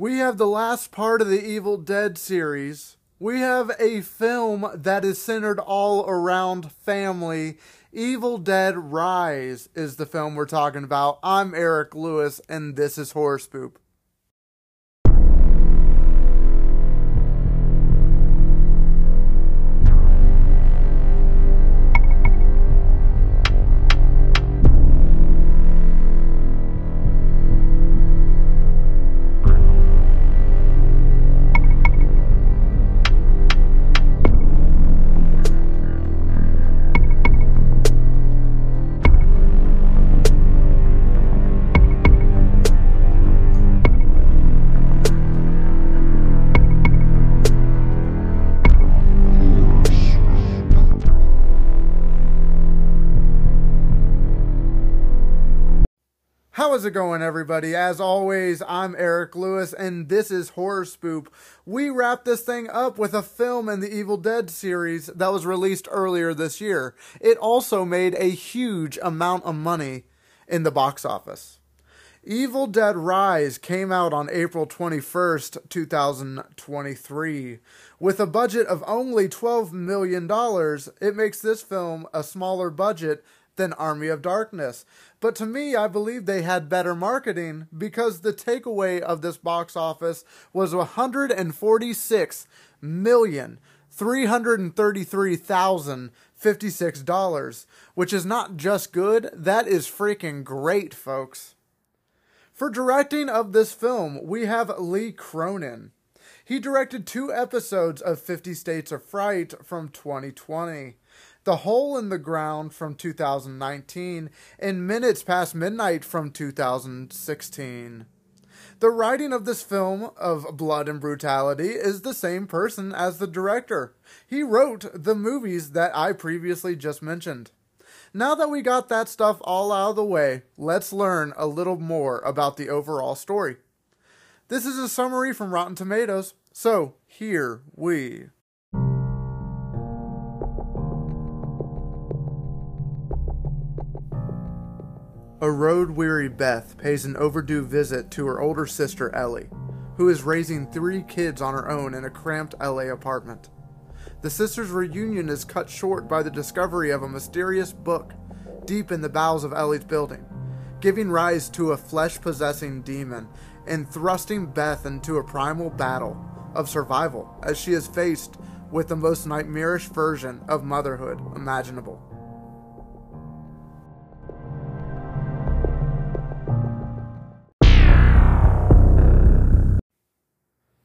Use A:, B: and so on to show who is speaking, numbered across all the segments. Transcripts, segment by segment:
A: We have the last part of the Evil Dead series. We have a film that is centered all around family. Evil Dead Rise is the film we're talking about. I'm Erik Lewis, and this is Horror Spoop. How is it going, everybody? As always, I'm Erik Lewis, and this is Horror Spoop. We wrapped this thing up with a film in the Evil Dead series that was released earlier this year. It also made a huge amount of money in the box office. Evil Dead Rise came out on April 21st, 2023. With a budget of only $12 million, it makes this film a smaller budget than Army of Darkness. But to me, I believe they had better marketing because the takeaway of this box office was 146 million. $333,056, which is not just good, that is freaking great, folks. For directing of this film, we have Lee Cronin. He directed two episodes of 50 States of Fright from 2020. The Hole in the Ground from 2019, and Minutes Past Midnight from 2016. The writing of this film of blood and brutality is the same person as the director. He wrote the movies that I previously just mentioned. Now that we got that stuff all out of the way, let's learn a little more about the overall story. This is a summary from Rotten Tomatoes, so here we A road weary Beth pays an overdue visit to her older sister Ellie, who is raising three kids on her own in a cramped LA apartment. The sisters' reunion is cut short by the discovery of a mysterious book deep in the bowels of Ellie's building, giving rise to a flesh possessing demon and thrusting Beth into a primal battle of survival as she is faced with the most nightmarish version of motherhood imaginable.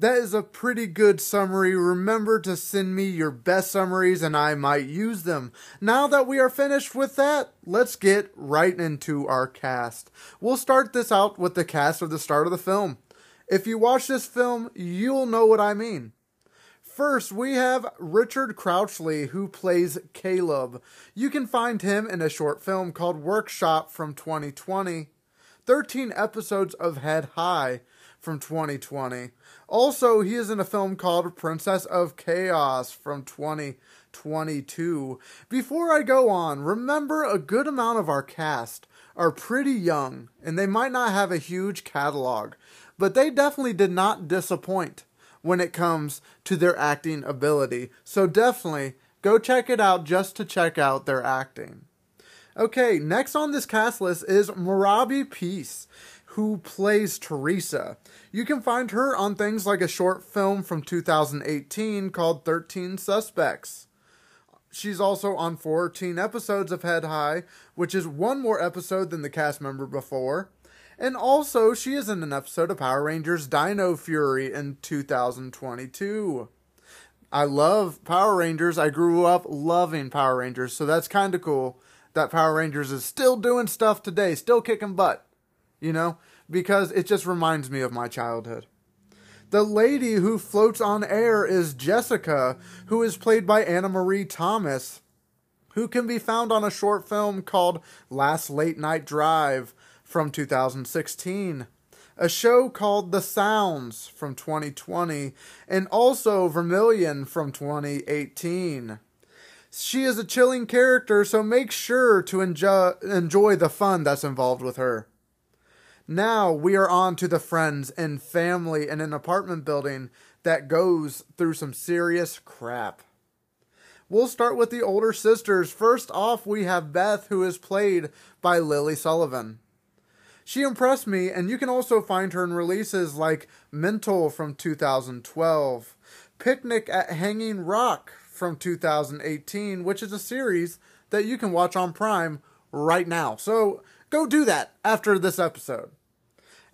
A: That is a pretty good summary. Remember to send me your best summaries and I might use them. Now that we are finished with that, let's get right into our cast. We'll start this out with the cast of the start of the film. If you watch this film, you'll know what I mean. First, we have Richard Crouchley, who plays Caleb. You can find him in a short film called Workshop from 2020, 13 episodes of Head High from 2020. Also, he is in a film called Princess of Chaos from 2022. Before I go on, remember a good amount of our cast are pretty young and they might not have a huge catalog, but they definitely did not disappoint when it comes to their acting ability. So definitely go check it out just to check out their acting. Okay, next on this cast list is Mirabai Pease who plays Teresa. You can find her on things like a short film from 2018 called 13 Suspects. She's also on 14 episodes of Head High, which is one more episode than the cast member before. And also, she is in an episode of Power Rangers Dino Fury in 2022. I love Power Rangers. I grew up loving Power Rangers, so that's kind of cool that Power Rangers is still doing stuff today, still kicking butt you know, because it just reminds me of my childhood. The lady who floats on air is Jessica, who is played by Anna-Maree Thomas, who can be found on a short film called Last Late Night Drive from 2016, a show called The Sounds from 2020, and also Vermilion from 2018. She is a chilling character, so make sure to enjoy, enjoy the fun that's involved with her. Now we are on to the friends and family in an apartment building that goes through some serious crap. We'll start with the older sisters. First off, we have Beth, who is played by Lily Sullivan. She impressed me, and you can also find her in releases like Mental from 2012, Picnic at Hanging Rock from 2018, which is a series that you can watch on Prime right now. So go do that after this episode.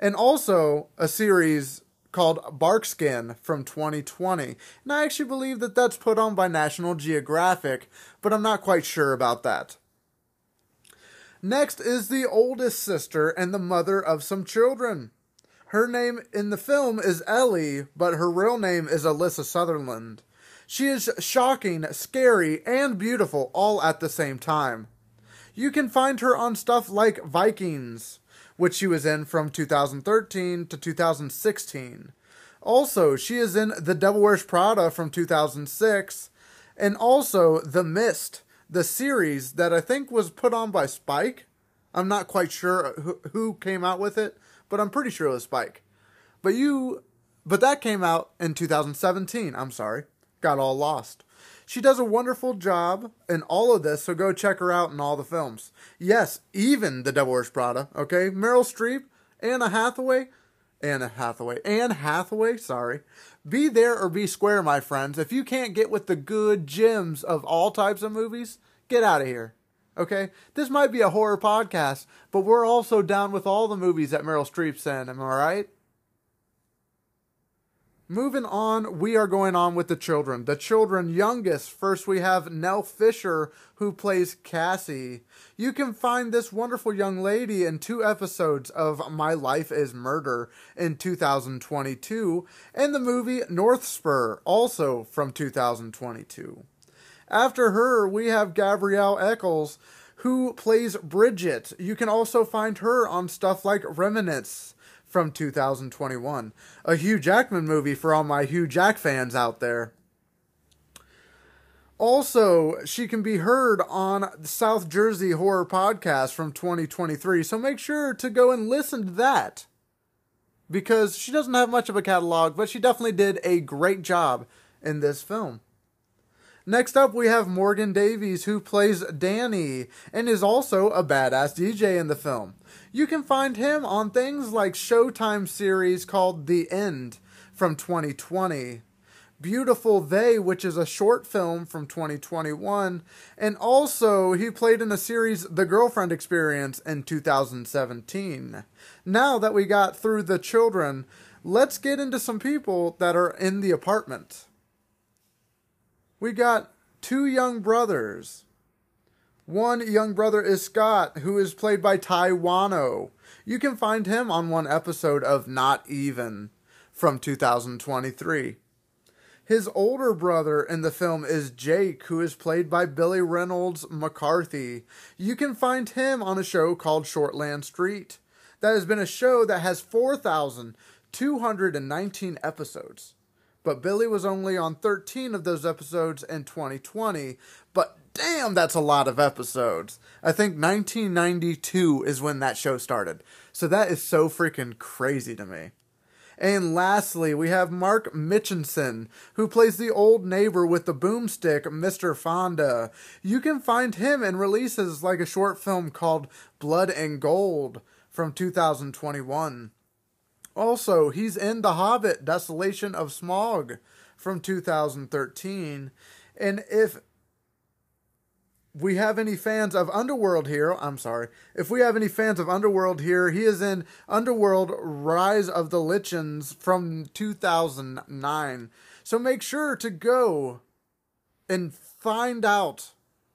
A: And also a series called Barkskin from 2020. And I actually believe that that's put on by National Geographic, but I'm not quite sure about that. Next is the oldest sister and the mother of some children. Her name in the film is Ellie, but her real name is Alyssa Sutherland. She is shocking, scary, and beautiful all at the same time. You can find her on stuff like Vikings, which she was in from 2013 to 2016. Also, she is in The Devil Wears Prada from 2006, and also The Mist, the series that I think was put on by Spike. I'm not quite sure who, came out with it, but I'm pretty sure it was Spike. But you, but that came out in 2017. I'm sorry, got all lost. She does a wonderful job in all of this, so go check her out in all the films. Yes, even The Devil Wears Prada, okay? Meryl Streep, Anna Hathaway, Anna Hathaway, Anne Hathaway, sorry. Be there or be square, my friends. If you can't get with the good gems of all types of movies, get out of here. Okay? This might be a horror podcast, but we're also down with all the movies that Meryl Streep's in, am I right? Moving on, we are going on with the children. The children youngest. First, we have Nell Fisher, who plays Cassie. You can find this wonderful young lady in two episodes of My Life is Murder in 2022, and the movie North Spur, also from 2022. After her, we have Gabrielle Echols, who plays Bridget. You can also find her on stuff like Remnants from 2021. A Hugh Jackman movie for all my Hugh Jack fans out there. Also, she can be heard on the South Jersey Horror Podcast from 2023, so make sure to go and listen to that. Because she doesn't have much of a catalog, but she definitely did a great job in this film. Next up, we have Morgan Davies, who plays Danny and is also a badass DJ in the film. You can find him on things like Showtime series called The End from 2020. Beautiful They, which is a short film from 2021. And also, he played in a series, The Girlfriend Experience, in 2017. Now that we got through the children, let's get into some people that are in the apartment we got two young brothers. One young brother is Scott, who is played by Tai Wano. You can find him on one episode of Not Even from 2023. His older brother in the film is Jake, who is played by Billy Reynolds McCarthy. You can find him on a show called Shortland Street. That has been a show that has 4,219 episodes but Billy was only on 13 of those episodes in 2020. But damn, that's a lot of episodes. I think 1992 is when that show started. So that is so freaking crazy to me. And lastly, we have Mark Mitchinson, who plays the old neighbor with the boomstick, Mr. Fonda. You can find him in releases like a short film called Blood and Gold from 2021. Also, he's in The Hobbit Desolation of Smaug from 2013. And if we have any fans of Underworld here, I'm sorry, if we have any fans of Underworld here, he is in Underworld Rise of the Lycans from 2009. So make sure to go and find out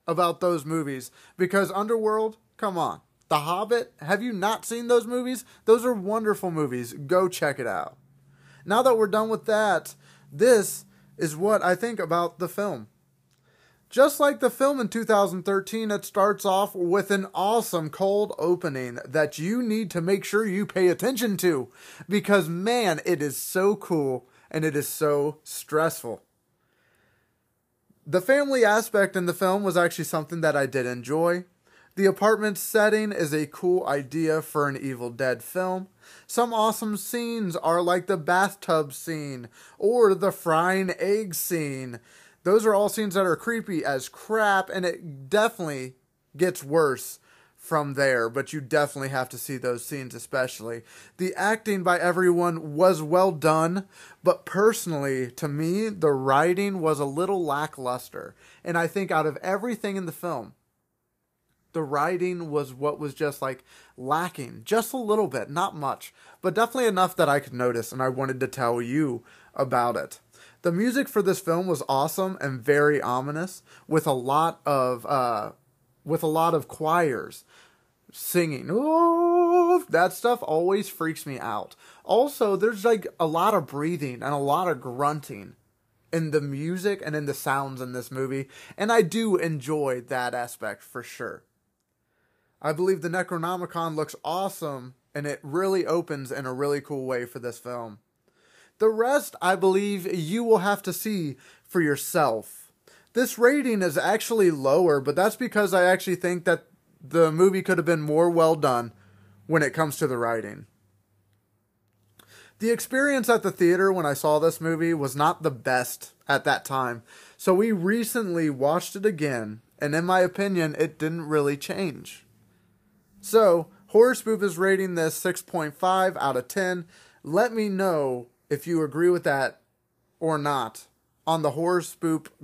A: about those movies because Underworld, come on. The Hobbit, have you not seen those movies? Those are wonderful movies. Go check it out. Now that we're done with that, this is what I think about the film. Just like the film in 2013, it starts off with an awesome cold opening that you need to make sure you pay attention to because, man, it is so cool and it is so stressful. The family aspect in the film was actually something that I did enjoy. The apartment setting is a cool idea for an Evil Dead film. Some awesome scenes are like the bathtub scene or the frying egg scene. Those are all scenes that are creepy as crap, and it definitely gets worse from there, but you definitely have to see those scenes, especially. The acting by everyone was well done, but personally, to me, the writing was a little lackluster. And I think out of everything in the film, the writing was what was just like lacking just a little bit, not much, but definitely enough that I could notice, and I wanted to tell you about it. The music for this film was awesome and very ominous, with a lot of uh, with a lot of choirs singing. Oh, that stuff always freaks me out. Also, there's like a lot of breathing and a lot of grunting in the music and in the sounds in this movie, and I do enjoy that aspect for sure. I believe the Necronomicon looks awesome and it really opens in a really cool way for this film. The rest, I believe, you will have to see for yourself. This rating is actually lower, but that's because I actually think that the movie could have been more well done when it comes to the writing. The experience at the theater when I saw this movie was not the best at that time, so we recently watched it again, and in my opinion, it didn't really change. So, Horror Spoop is rating this 6.5 out of 10. Let me know if you agree with that or not on the Horror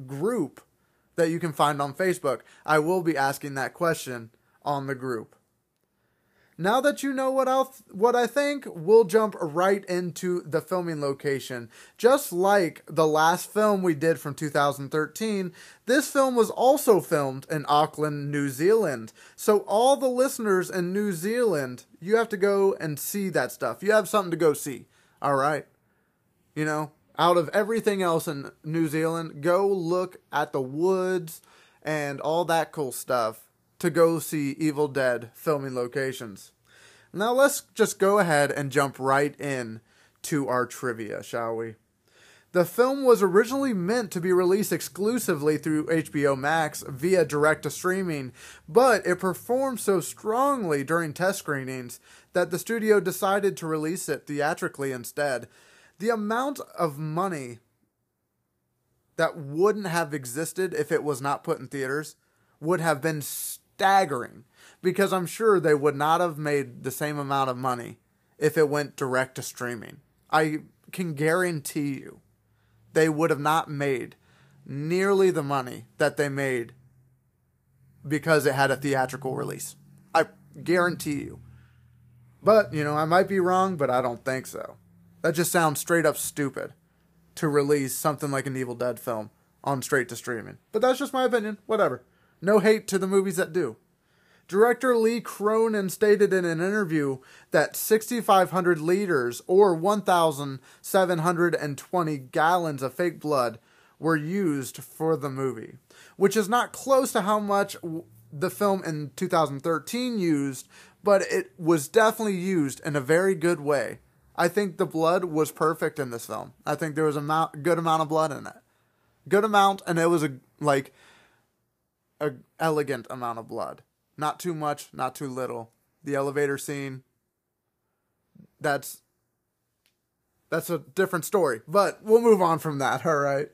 A: group that you can find on Facebook. I will be asking that question on the group. Now that you know what I th- what I think, we'll jump right into the filming location. Just like the last film we did from 2013, this film was also filmed in Auckland, New Zealand. So all the listeners in New Zealand, you have to go and see that stuff. You have something to go see. All right? You know, out of everything else in New Zealand, go look at the woods and all that cool stuff to go see Evil Dead filming locations. Now let's just go ahead and jump right in to our trivia, shall we? The film was originally meant to be released exclusively through HBO Max via direct to streaming, but it performed so strongly during test screenings that the studio decided to release it theatrically instead. The amount of money that wouldn't have existed if it was not put in theaters would have been staggering because I'm sure they would not have made the same amount of money if it went direct to streaming. I can guarantee you they would have not made nearly the money that they made because it had a theatrical release. I guarantee you. But, you know, I might be wrong, but I don't think so. That just sounds straight up stupid to release something like an Evil Dead film on straight to streaming. But that's just my opinion. Whatever. No hate to the movies that do. Director Lee Cronin stated in an interview that 6,500 liters or 1,720 gallons of fake blood were used for the movie, which is not close to how much the film in 2013 used, but it was definitely used in a very good way. I think the blood was perfect in this film. I think there was a good amount of blood in it. Good amount, and it was a like a elegant amount of blood. Not too much, not too little. The elevator scene that's that's a different story, but we'll move on from that, all right?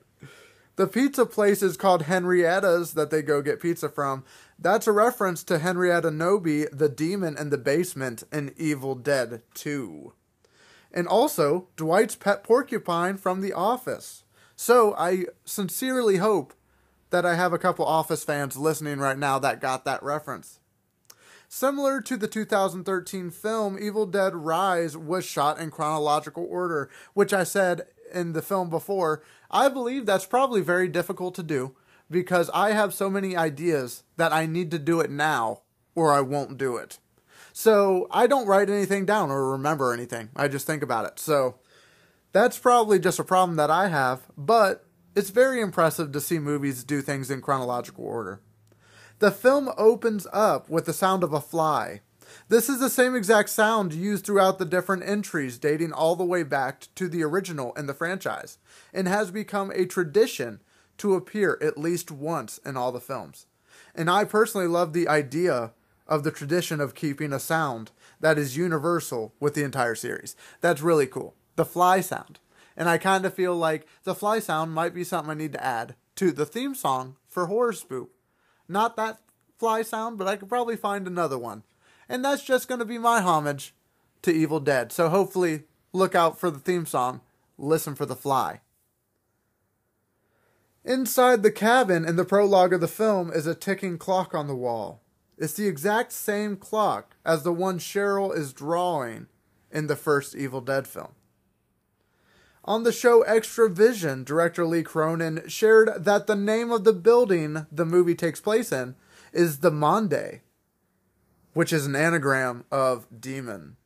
A: The pizza place is called Henrietta's that they go get pizza from. That's a reference to Henrietta Knowby, the demon in the basement in Evil Dead 2. And also Dwight's pet porcupine from The Office. So I sincerely hope that I have a couple Office fans listening right now that got that reference. Similar to the 2013 film, Evil Dead Rise was shot in chronological order, which I said in the film before. I believe that's probably very difficult to do because I have so many ideas that I need to do it now or I won't do it. So I don't write anything down or remember anything. I just think about it. So that's probably just a problem that I have, but it's very impressive to see movies do things in chronological order. The film opens up with the sound of a fly. This is the same exact sound used throughout the different entries dating all the way back to the original in the franchise, and has become a tradition to appear at least once in all the films. And I personally love the idea of the tradition of keeping a sound that is universal with the entire series. That's really cool. The fly sound. And I kind of feel like the fly sound might be something I need to add to the theme song for Horror Spoop. Not that fly sound, but I could probably find another one. And that's just going to be my homage to Evil Dead. So hopefully, look out for the theme song. Listen for the fly. Inside the cabin in the prologue of the film is a ticking clock on the wall. It's the exact same clock as the one Cheryl is drawing in the first Evil Dead film. On the show Extra Vision, director Lee Cronin shared that the name of the building the movie takes place in is the Monde, which is an anagram of demon.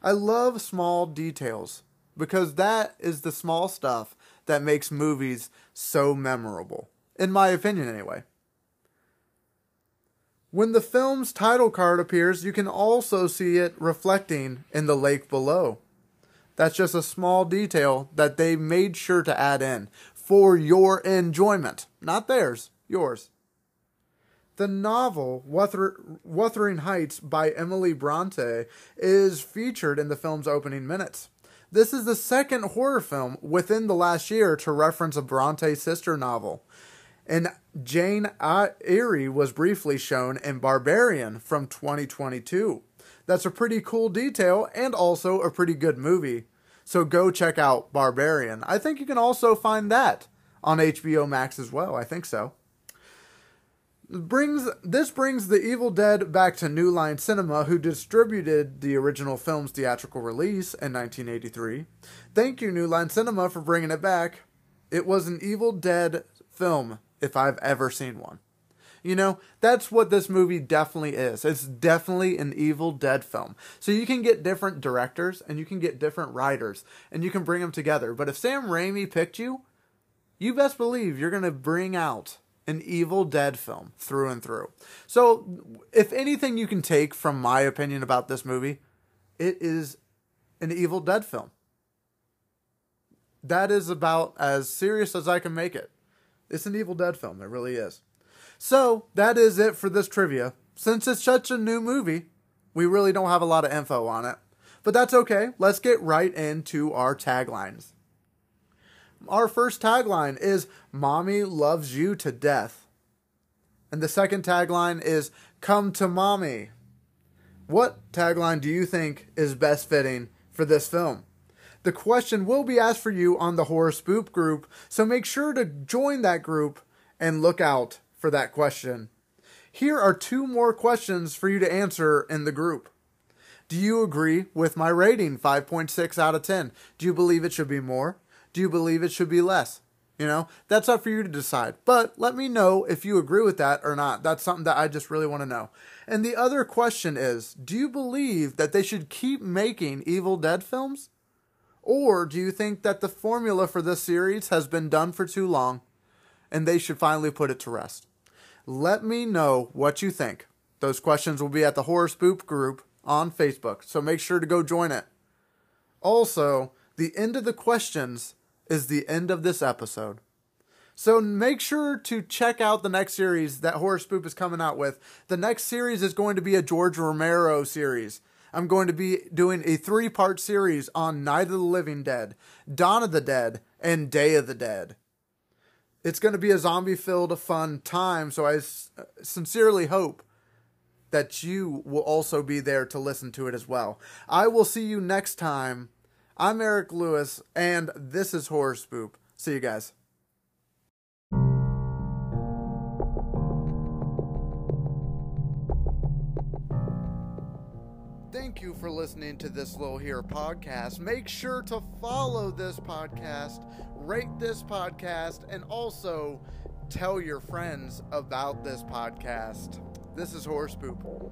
A: I love small details because that is the small stuff that makes movies so memorable, in my opinion, anyway. When the film's title card appears, you can also see it reflecting in the lake below. That's just a small detail that they made sure to add in for your enjoyment, not theirs, yours. The novel Wuther- Wuthering Heights by Emily Bronte is featured in the film's opening minutes. This is the second horror film within the last year to reference a Bronte sister novel. And Jane Eyre was briefly shown in Barbarian from 2022. That's a pretty cool detail and also a pretty good movie. So go check out Barbarian. I think you can also find that on HBO Max as well. I think so. Brings this brings the Evil Dead back to New Line Cinema, who distributed the original film's theatrical release in 1983. Thank you, New Line Cinema, for bringing it back. It was an Evil Dead film if I've ever seen one. You know, that's what this movie definitely is. It's definitely an Evil Dead film. So you can get different directors and you can get different writers and you can bring them together. But if Sam Raimi picked you, you best believe you're going to bring out an Evil Dead film through and through. So, if anything you can take from my opinion about this movie, it is an Evil Dead film. That is about as serious as I can make it. It's an Evil Dead film. It really is. So, that is it for this trivia. Since it's such a new movie, we really don't have a lot of info on it. But that's okay. Let's get right into our taglines. Our first tagline is Mommy loves you to death. And the second tagline is Come to Mommy. What tagline do you think is best fitting for this film? The question will be asked for you on the Horror Spoop group, so make sure to join that group and look out for that question. Here are two more questions for you to answer in the group. Do you agree with my rating, 5.6 out of 10? Do you believe it should be more? Do you believe it should be less? You know, that's up for you to decide. But let me know if you agree with that or not. That's something that I just really want to know. And the other question is Do you believe that they should keep making Evil Dead films? Or do you think that the formula for this series has been done for too long and they should finally put it to rest? Let me know what you think. Those questions will be at the Horror Spoop group on Facebook, so make sure to go join it. Also, the end of the questions is the end of this episode. So make sure to check out the next series that Horror Spoop is coming out with. The next series is going to be a George Romero series. I'm going to be doing a three part series on Night of the Living Dead, Dawn of the Dead, and Day of the Dead. It's going to be a zombie filled, fun time, so I sincerely hope that you will also be there to listen to it as well. I will see you next time. I'm Erik Lewis, and this is Horror Spoop. See you guys. You for listening to this little here podcast. Make sure to follow this podcast, rate this podcast, and also tell your friends about this podcast. This is Horror Spoop.